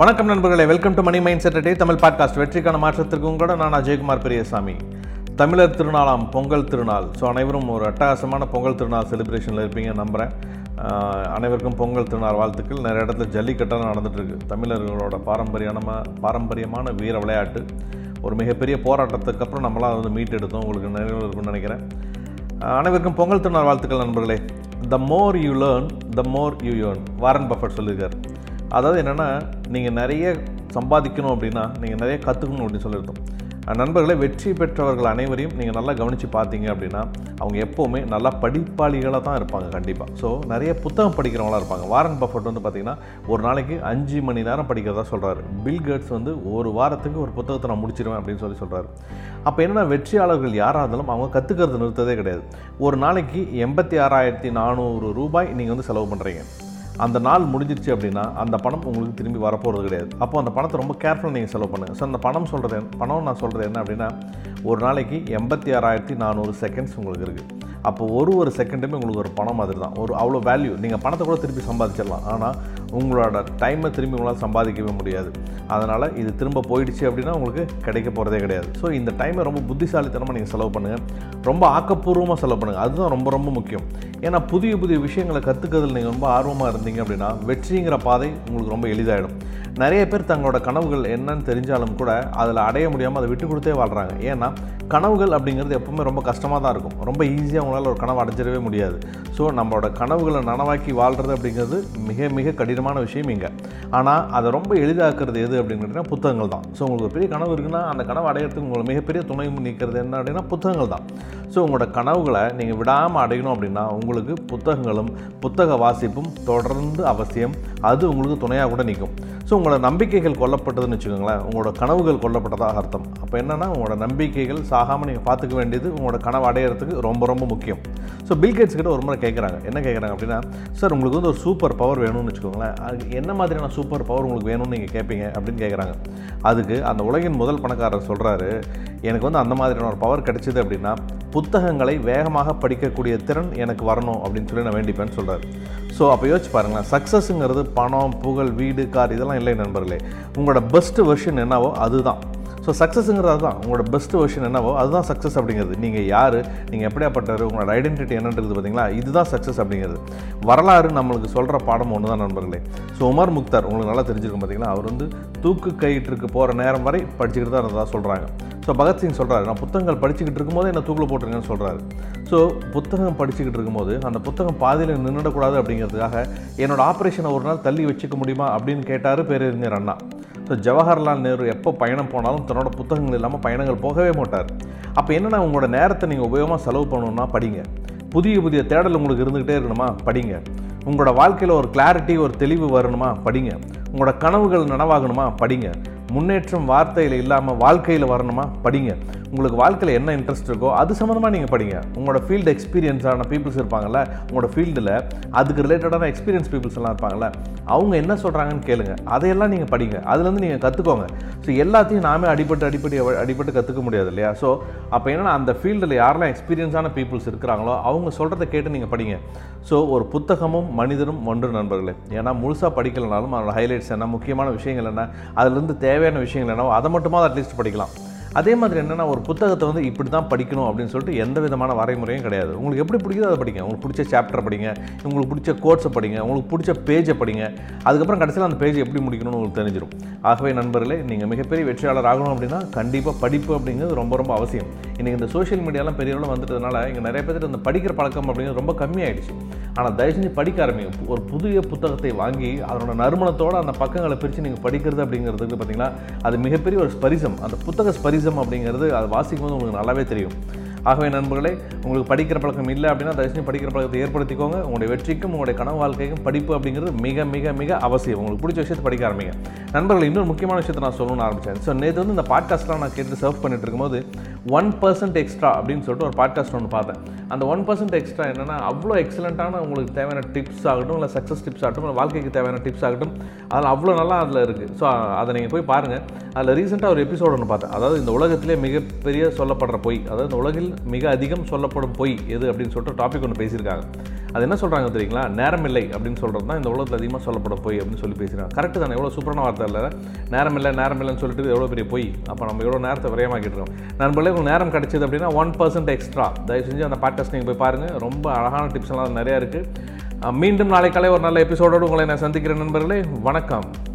வணக்கம் நண்பர்களே welcome to money mind செட்டே தமிழ் பாட்காஸ்ட் வெற்றிக்கான மாற்றத்திற்கும் கூட நான் அஜயகுமார் பெரியசாமி. தமிழர் திருநாளாம் பொங்கல் திருநாள். ஸோ அனைவரும் ஒரு அட்டகாசமான பொங்கல் திருநாள் செலிப்ரேஷனில் இருப்பீங்க நம்புகிறேன் அனைவருக்கும் பொங்கல் திருநாள் வாழ்த்துக்கள். நிறைய இடத்துல ஜல்லிக்கட்டாக நடந்துகிட்ருக்கு தமிழர்களோட பாரம்பரியமான பாரம்பரியமான வீர விளையாட்டு. ஒரு மிகப்பெரிய போராட்டத்துக்கு அப்புறம் நம்மளாம் அதை வந்து மீட்டெடுத்தோம். உங்களுக்கு நினைவு இருக்கும்னு நினைக்கிறேன். அனைவருக்கும் பொங்கல் திருநாள் வாழ்த்துக்கள் நண்பர்களே. The more you learn the more you earn Warren Buffett சொல்லியிருக்கார். அதாவது என்னென்னா நீங்கள் நிறைய சம்பாதிக்கணும் அப்படின்னா நீங்கள் நிறைய கற்றுக்கணும் அப்படின்னு சொல்லியிருந்தோம் நண்பர்களை நண்பர்களே வெற்றி பெற்றவர்கள் அனைவரையும் நீங்கள் நல்லா கவனித்து பார்த்தீங்க அப்படின்னா அவங்க எப்போவுமே நல்லா படிப்பாளிகளாக தான் இருப்பாங்க கண்டிப்பாக ஸோ நிறைய புத்தகம் படிக்கிறவங்களா இருப்பாங்க. வாரன் பஃபட் வந்து பார்த்திங்கன்னா ஒரு நாளைக்கு அஞ்சு மணி நேரம் படிக்கிறதா சொல்கிறாரு பில் கேட்ஸ் வந்து ஒரு வாரத்துக்கு ஒரு புத்தகத்தை நான் முடிச்சிருவேன் அப்படின்னு சொல்லி சொல்கிறாரு அப்போ என்னென்னா வெற்றியாளர்கள் யாராக இருந்தாலும் அவங்க கற்றுக்கிறது நிறுத்ததே கிடையாது. ஒரு நாளைக்கு எண்பத்தி ஆறாயிரத்தி நானூறு ரூபாய் நீங்கள் வந்து செலவு பண்ணுறீங்க அந்த நாள் முடிஞ்சிருச்சு அப்படின்னா அந்த பணம் உங்களுக்கு திரும்பி வரப்போகிறது கிடையாது. அப்போ அந்த பணத்தை ரொம்ப கேர்ஃபுல்லாக நீங்கள் செலவு பண்ணுங்கள் ஸோ அந்த பணம் சொல்கிறது பணம் நான் சொல்கிறது என்ன அப்படின்னா ஒரு நாளைக்கு எண்பத்தி ஆறாயிரத்தி நானூறு செகண்ட்ஸ் உங்களுக்கு இருக்குது அப்போ ஒரு ஒரு செகண்டுமே உங்களுக்கு ஒரு பணம் மாதிரி தான் ஒரு அவ்வளோ வேல்யூ நீங்கள் பணத்தை கூட திருப்பி சம்பாதிச்சிடலாம். ஆனால் உங்களோட டைமை திரும்பி உங்களால் சம்பாதிக்கவே முடியாது. அதனால் இது திரும்ப போயிடுச்சு அப்படின்னா உங்களுக்கு கிடைக்க போகிறதே கிடையாது. ஸோ இந்த டைமை ரொம்ப புத்திசாலித்தனமாக நீங்கள் செலவு பண்ணுங்கள் ரொம்ப ஆக்கப்பூர்வமாக செலவு பண்ணுங்கள் அதுதான் ரொம்ப ரொம்ப முக்கியம். ஏன்னா புதிய புதிய விஷயங்களை கற்றுக்கிறதுல நீங்கள் ரொம்ப ஆர்வமாக இருந்தீங்க அப்படின்னா வெற்றிங்கிற பாதை உங்களுக்கு ரொம்ப எளிதாகிடும் நிறைய பேர் தங்களோட கனவுகள் என்னன்னு தெரிஞ்சாலும் கூட அதில் அடைய முடியாமல் அதை விட்டு கொடுத்தே வாழ்கிறாங்க ஏன்னா கனவுகள் அப்படிங்கிறது எப்பவுமே ரொம்ப கஷ்டமாக தான் இருக்கும். ரொம்ப ஈஸியாக உங்களால் ஒரு கனவு அடைஞ்சிடவே முடியாது. ஸோ நம்மளோட கனவுகளை நனவாக்கி வாழ்கிறது அப்படிங்கிறது மிக மிக கடினமான விஷயம் இங்கே. ஆனால் அதை ரொம்ப எளிதாக்குறது எது அப்படின்னு கேட்டிங்கன்னா புத்தகங்கள் தான். ஸோ உங்களுக்கு பெரிய கனவு இருக்குன்னா அந்த கனவு அடையிறதுக்கு உங்களுக்கு மிகப்பெரிய துணை நிற்கிறது என்ன அப்படின்னா புத்தகங்கள் தான். ஸோ உங்களோட கனவுகளை நீங்கள் விடாமல் அடையணும் அப்படின்னா உங்களுக்கு புத்தகங்களும் புத்தக வாசிப்பும் தொடர்ந்து அவசியம். அது உங்களுக்கு துணையாக கூட நிற்கும் ஸோ உங்களோட நம்பிக்கைகள் கொல்லப்பட்டதுன்னு வச்சுக்கோங்களேன். உங்களோட கனவுகள் கொல்லப்பட்டதாக அர்த்தம். அப்போ என்னென்னா உங்களோட நம்பிக்கைகள் சாகாமல் நீங்கள் பார்த்துக்க வேண்டியது உங்களோட கனவு அடையிறதுக்கு ரொம்ப ரொம்ப முக்கியம். ஸோ பில்கேட்ஸ் கிட்ட ஒரு முறை கேட்குறாங்க என்ன கேட்குறாங்க அப்படின்னா சார் உங்களுக்கு வந்து ஒரு சூப்பர் பவர் வேணும்னு வச்சுக்கோங்களேன். அது என்ன மாதிரியான சூப்பர் பவர் உங்களுக்கு வேணும்னு நீங்கள் கேட்பீங்க அப்படின்னு கேட்குறாங்க அதுக்கு அந்த உலகின் முதல் பணக்காரர் சொல்கிறாரு எனக்கு வந்து அந்த மாதிரியான ஒரு பவர் கிடைச்சிது அப்படின்னா புத்தகங்களை வேகமாக படிக்கக்கூடிய திறன் எனக்கு வரணும் அப்படின்னு சொல்லி நான் வேண்டிப்பேன்னு சொல்கிறார் ஸோ அப்போ யோசிச்சு பாருங்களேன் சக்ஸஸுங்கிறது பணம் புகழ் வீடு கார் இதெல்லாம் இல்லை நண்பர்களே. உங்களோட பெஸ்ட் வெர்ஷன் என்னவோ அதுதான். ஸோ சக்ஸஸுங்கிறது தான் உங்களோட பெஸ்ட் வெர்ஷன் என்னவோ அதுதான் சக்ஸஸ் அப்படிங்கிறது. நீங்கள் யார் நீங்கள் எப்படியாப்பட்டவர் உங்களோட ஐடென்டிட்டி என்னன்றது பார்த்தீங்களா இதுதான் சக்ஸஸ் அப்படிங்கிறது. வரலாறு நம்மளுக்கு சொல்கிற பாடம் ஒன்று தான் நண்பர்களே. ஸோ உமர் முக்தார் உங்களுக்கு நல்லா தெரிஞ்சிருக்கும் பார்த்தீங்களா? அவர் வந்து தூக்கு கையிட்டிருக்கு போகிற நேரம் வரை படிச்சுக்கிட்டு தான் இருந்ததாக சொல்கிறாங்க ஸோ பகத்சிங் சொல்கிறாரு நான் புத்தகங்கள் படிச்சுக்கிட்டு இருக்கும்போது என்ன தூக்கில் போட்டுருங்கன்னு சொல்கிறாரு ஸோ புத்தகம் படிச்சுக்கிட்டு இருக்கும்போது அந்த புத்தகம் பாதியில் நின்றுடக்கூடாது அப்படிங்கிறதுக்காக என்னோட ஆப்ரேஷனை ஒரு நாள் தள்ளி வச்சுக்க முடியுமா அப்படின்னு கேட்டார் பேரறிஞர் அண்ணா. ஸோ ஜவஹர்லால் நேரு எப்போ பயணம் போனாலும் தன்னோட புத்தகங்கள் இல்லாமல் பயணங்கள் போகவே மாட்டார். அப்போ என்னென்னா உங்களோட நேரத்தை நீங்கள் உபயோகமாக செலவு பண்ணணும்னா படிங்க. புதிய புதிய தேடல் உங்களுக்கு இருந்துக்கிட்டே இருக்கணுமா? படிங்க. உங்களோட வாழ்க்கையில் ஒரு கிளாரிட்டி ஒரு தெளிவு வரணுமா? படிங்க. உங்களோட கனவுகள் நனவாகணுமா? படிங்க. முன்னேற்றம் வார்த்தையில் இல்லாமல் வாழ்க்கையில் வரணுமா? படிங்க. உங்களுக்கு வாழ்க்கையில் என்ன இன்ட்ரெஸ்ட் இருக்கோ அது சம்மந்தமாக நீங்கள் படிங்க. உங்களோட ஃபீல்டு எக்ஸ்பீரியன்ஸான பீப்புள்ஸ் இருப்பாங்கல்ல உங்களோட ஃபீல்டில் அதுக்கு ரிலேட்டடான எக்ஸ்பீரியன்ஸ் பீப்புள்ஸ் எல்லாம் இருப்பாங்கல்ல அவங்க என்ன சொல்கிறாங்கன்னு கேளுங்க. அதையெல்லாம் நீங்கள் படிங்க. அதுலேருந்து நீங்கள் கற்றுக்கோங்க ஸோ எல்லாத்தையும் நாமே அடிபட்டு அடிப்பட்டு அடிபட்டு கற்றுக்க முடியாது இல்லையா? ஸோ அப்போ என்னென்னா அந்த ஃபீல்டில் யாரெல்லாம் எக்ஸ்பீரியன்ஸான பீப்புள்ஸ் இருக்கிறாங்களோ அவங்க சொல்கிறத கேட்டு நீங்கள் படிங்க. ஸோ ஒரு புத்தகமும் மனிதரும் ஒன்று நண்பர்களே. ஏன்னா முழுசாக படிக்கலைனாலும் அதோட ஹைலைட்ஸ் என்ன முக்கியமான விஷயங்கள் என்ன அதுலேருந்து தேவை தேவையான விஷயங்கள் என்னவோ அதை மட்டுமா அட்லீஸ்ட் படிக்கலாம். அதே மாதிரி என்னென்னா ஒரு புத்தகத்தை வந்து இப்படி தான் படிக்கணும் அப்படின்னு சொல்லிட்டு எந்த விதமான வரைமுறையும் கிடையாது. உங்களுக்கு எப்படி பிடிக்குதோ அதை படிங்க. உங்களுக்கு பிடிச்ச சாப்டர் படிங்க. உங்களுக்கு பிடிச்ச கோட்ஸை படிங்க. உங்களுக்கு பிடிச்ச பேஜை படிங்க. அதுக்கப்புறம் கடைசியில் அந்த பேஜ் எப்படி முடிக்கணும்னு உங்களுக்கு தெரிஞ்சிடும் ஆகவே நண்பர்களே நீங்கள் மிகப்பெரிய வெற்றியாளர் ஆகணும் அப்படின்னா கண்டிப்பாக படிப்பு அப்படிங்கிறது ரொம்ப ரொம்ப அவசியம். இன்றைக்கி இந்த சோஷியல் மீடியாலாம் பெரிய அளவில் வந்துட்டதுனால இங்கே நிறைய பேர் இந்த படிக்கிற பழக்கம் அப்படிங்கிறது ரொம்ப கம்மியாயிடுச்சு. ஆனால் தயவு செஞ்சு படிக்க ஆரம்பிங்க. ஒரு புதிய புத்தகத்தை வாங்கி அதனோட நறுமணத்தோடு அந்த பக்கங்களை பிரித்து நீங்கள் படிக்கிறது அப்படிங்கிறதுக்கு பார்த்தீங்கன்னா அது மிகப்பெரிய ஒரு ஸ்பரிசம். அந்த புத்தக ஸ்பரிசம் அப்படிங்கிறது அதை வாசிக்கும் போது உங்களுக்கு நல்லாவே தெரியும். ஆகவே நண்பர்களே உங்களுக்கு படிக்கிற பழக்கம் இல்லை அப்படின்னா தயவுசெய்து படிக்கிற பழக்கத்தை ஏற்படுத்திக்கோங்க. உங்களுடைய வெற்றிக்கும் உங்களுடைய கனவு வாழ்க்கைக்கும் படிப்பு அப்படிங்கிறது மிக மிக மிக அவசியம். உங்களுக்கு பிடிச்ச விஷயத்தை படிக்க ஆரம்பிங்க. நண்பர்கள் இன்னொரு முக்கியமான விஷயத்தை நான் சொல்லணும்னு ஆரம்பித்தேன் ஸோ நேற்று வந்து இந்த பாட்காஸ்ட்லாம் நான் கேட்டு சர்வ் பண்ணிட்டு இருக்கும்போது ஒன் பர்சன்ட் எக்ஸ்ட்ரா அப்படின்னு சொல்லிட்டு ஒரு பாட்காஸ்ட் ஒன்று பார்த்தேன். அந்த ஒன் பர்சன்ட் எக்ஸ்ட்ரா என்னென்னா அவ்வளோ எக்ஸலண்ட்டான உங்களுக்கு தேவையான டிப்ஸ் ஆகட்டும் இல்லை சக்ஸஸ் டிப்ஸ் ஆகட்டும் இல்லை வாழ்க்கைக்கு தேவையான டிப்ஸ் ஆகட்டும் அதில் அவ்வளோ நல்லா அதில் இருக்குது ஸோ அதை நீங்கள் போய் பாருங்கள் அதில் ரீசெண்டாக ஒரு எபிசோடு ஒன்று பார்த்தேன். அதாவது இந்த உலகத்திலே மிகப்பெரிய சொல்லப்படுற பொய். அதாவது இந்த உலகில் மிக அதிகம் சொல்லப்படும் பொய் எது அப்படின்னு சொல்லிட்டு டாபிக் ஒன்று பேசியிருக்காங்க. அது என்ன சொல்கிறாங்க தெரியுங்களா? நேரமில்லை அப்படின்னு சொல்கிறது தான் இந்த உலகத்தில் அதிகமாக சொல்லப்படும் பொய் அப்படின்னு சொல்லி பேசுகிறாங்க கரெக்டு தானே? எவ்வளோ சூப்பரான வார்த்தை இல்லை. நேரமில்லை நேரமில்லைன்னு சொல்லிட்டு எவ்வளோ பெரிய பொய்? அப்போ நம்ம எவ்வளோ நேரத்தை விரயமாக்கிட்டுருக்கோம் நண்பர்களே உங்களுக்கு நேரம் கிடைச்சது அப்படின்னா ஒன் பர்சன்ட் எக்ஸ்ட்ரா தயவு செஞ்சு அந்த பாட்காஸ்ட் நீங்கள் போய் பாருங்கள் ரொம்ப அழகான டிப்ஸ் எல்லாம் நிறையா இருக்குது மீண்டும் நாளை காலை ஒரு நல்ல எபிசோடோடு உங்களை நான் சந்திக்கிறேன் நண்பர்களே. வணக்கம்.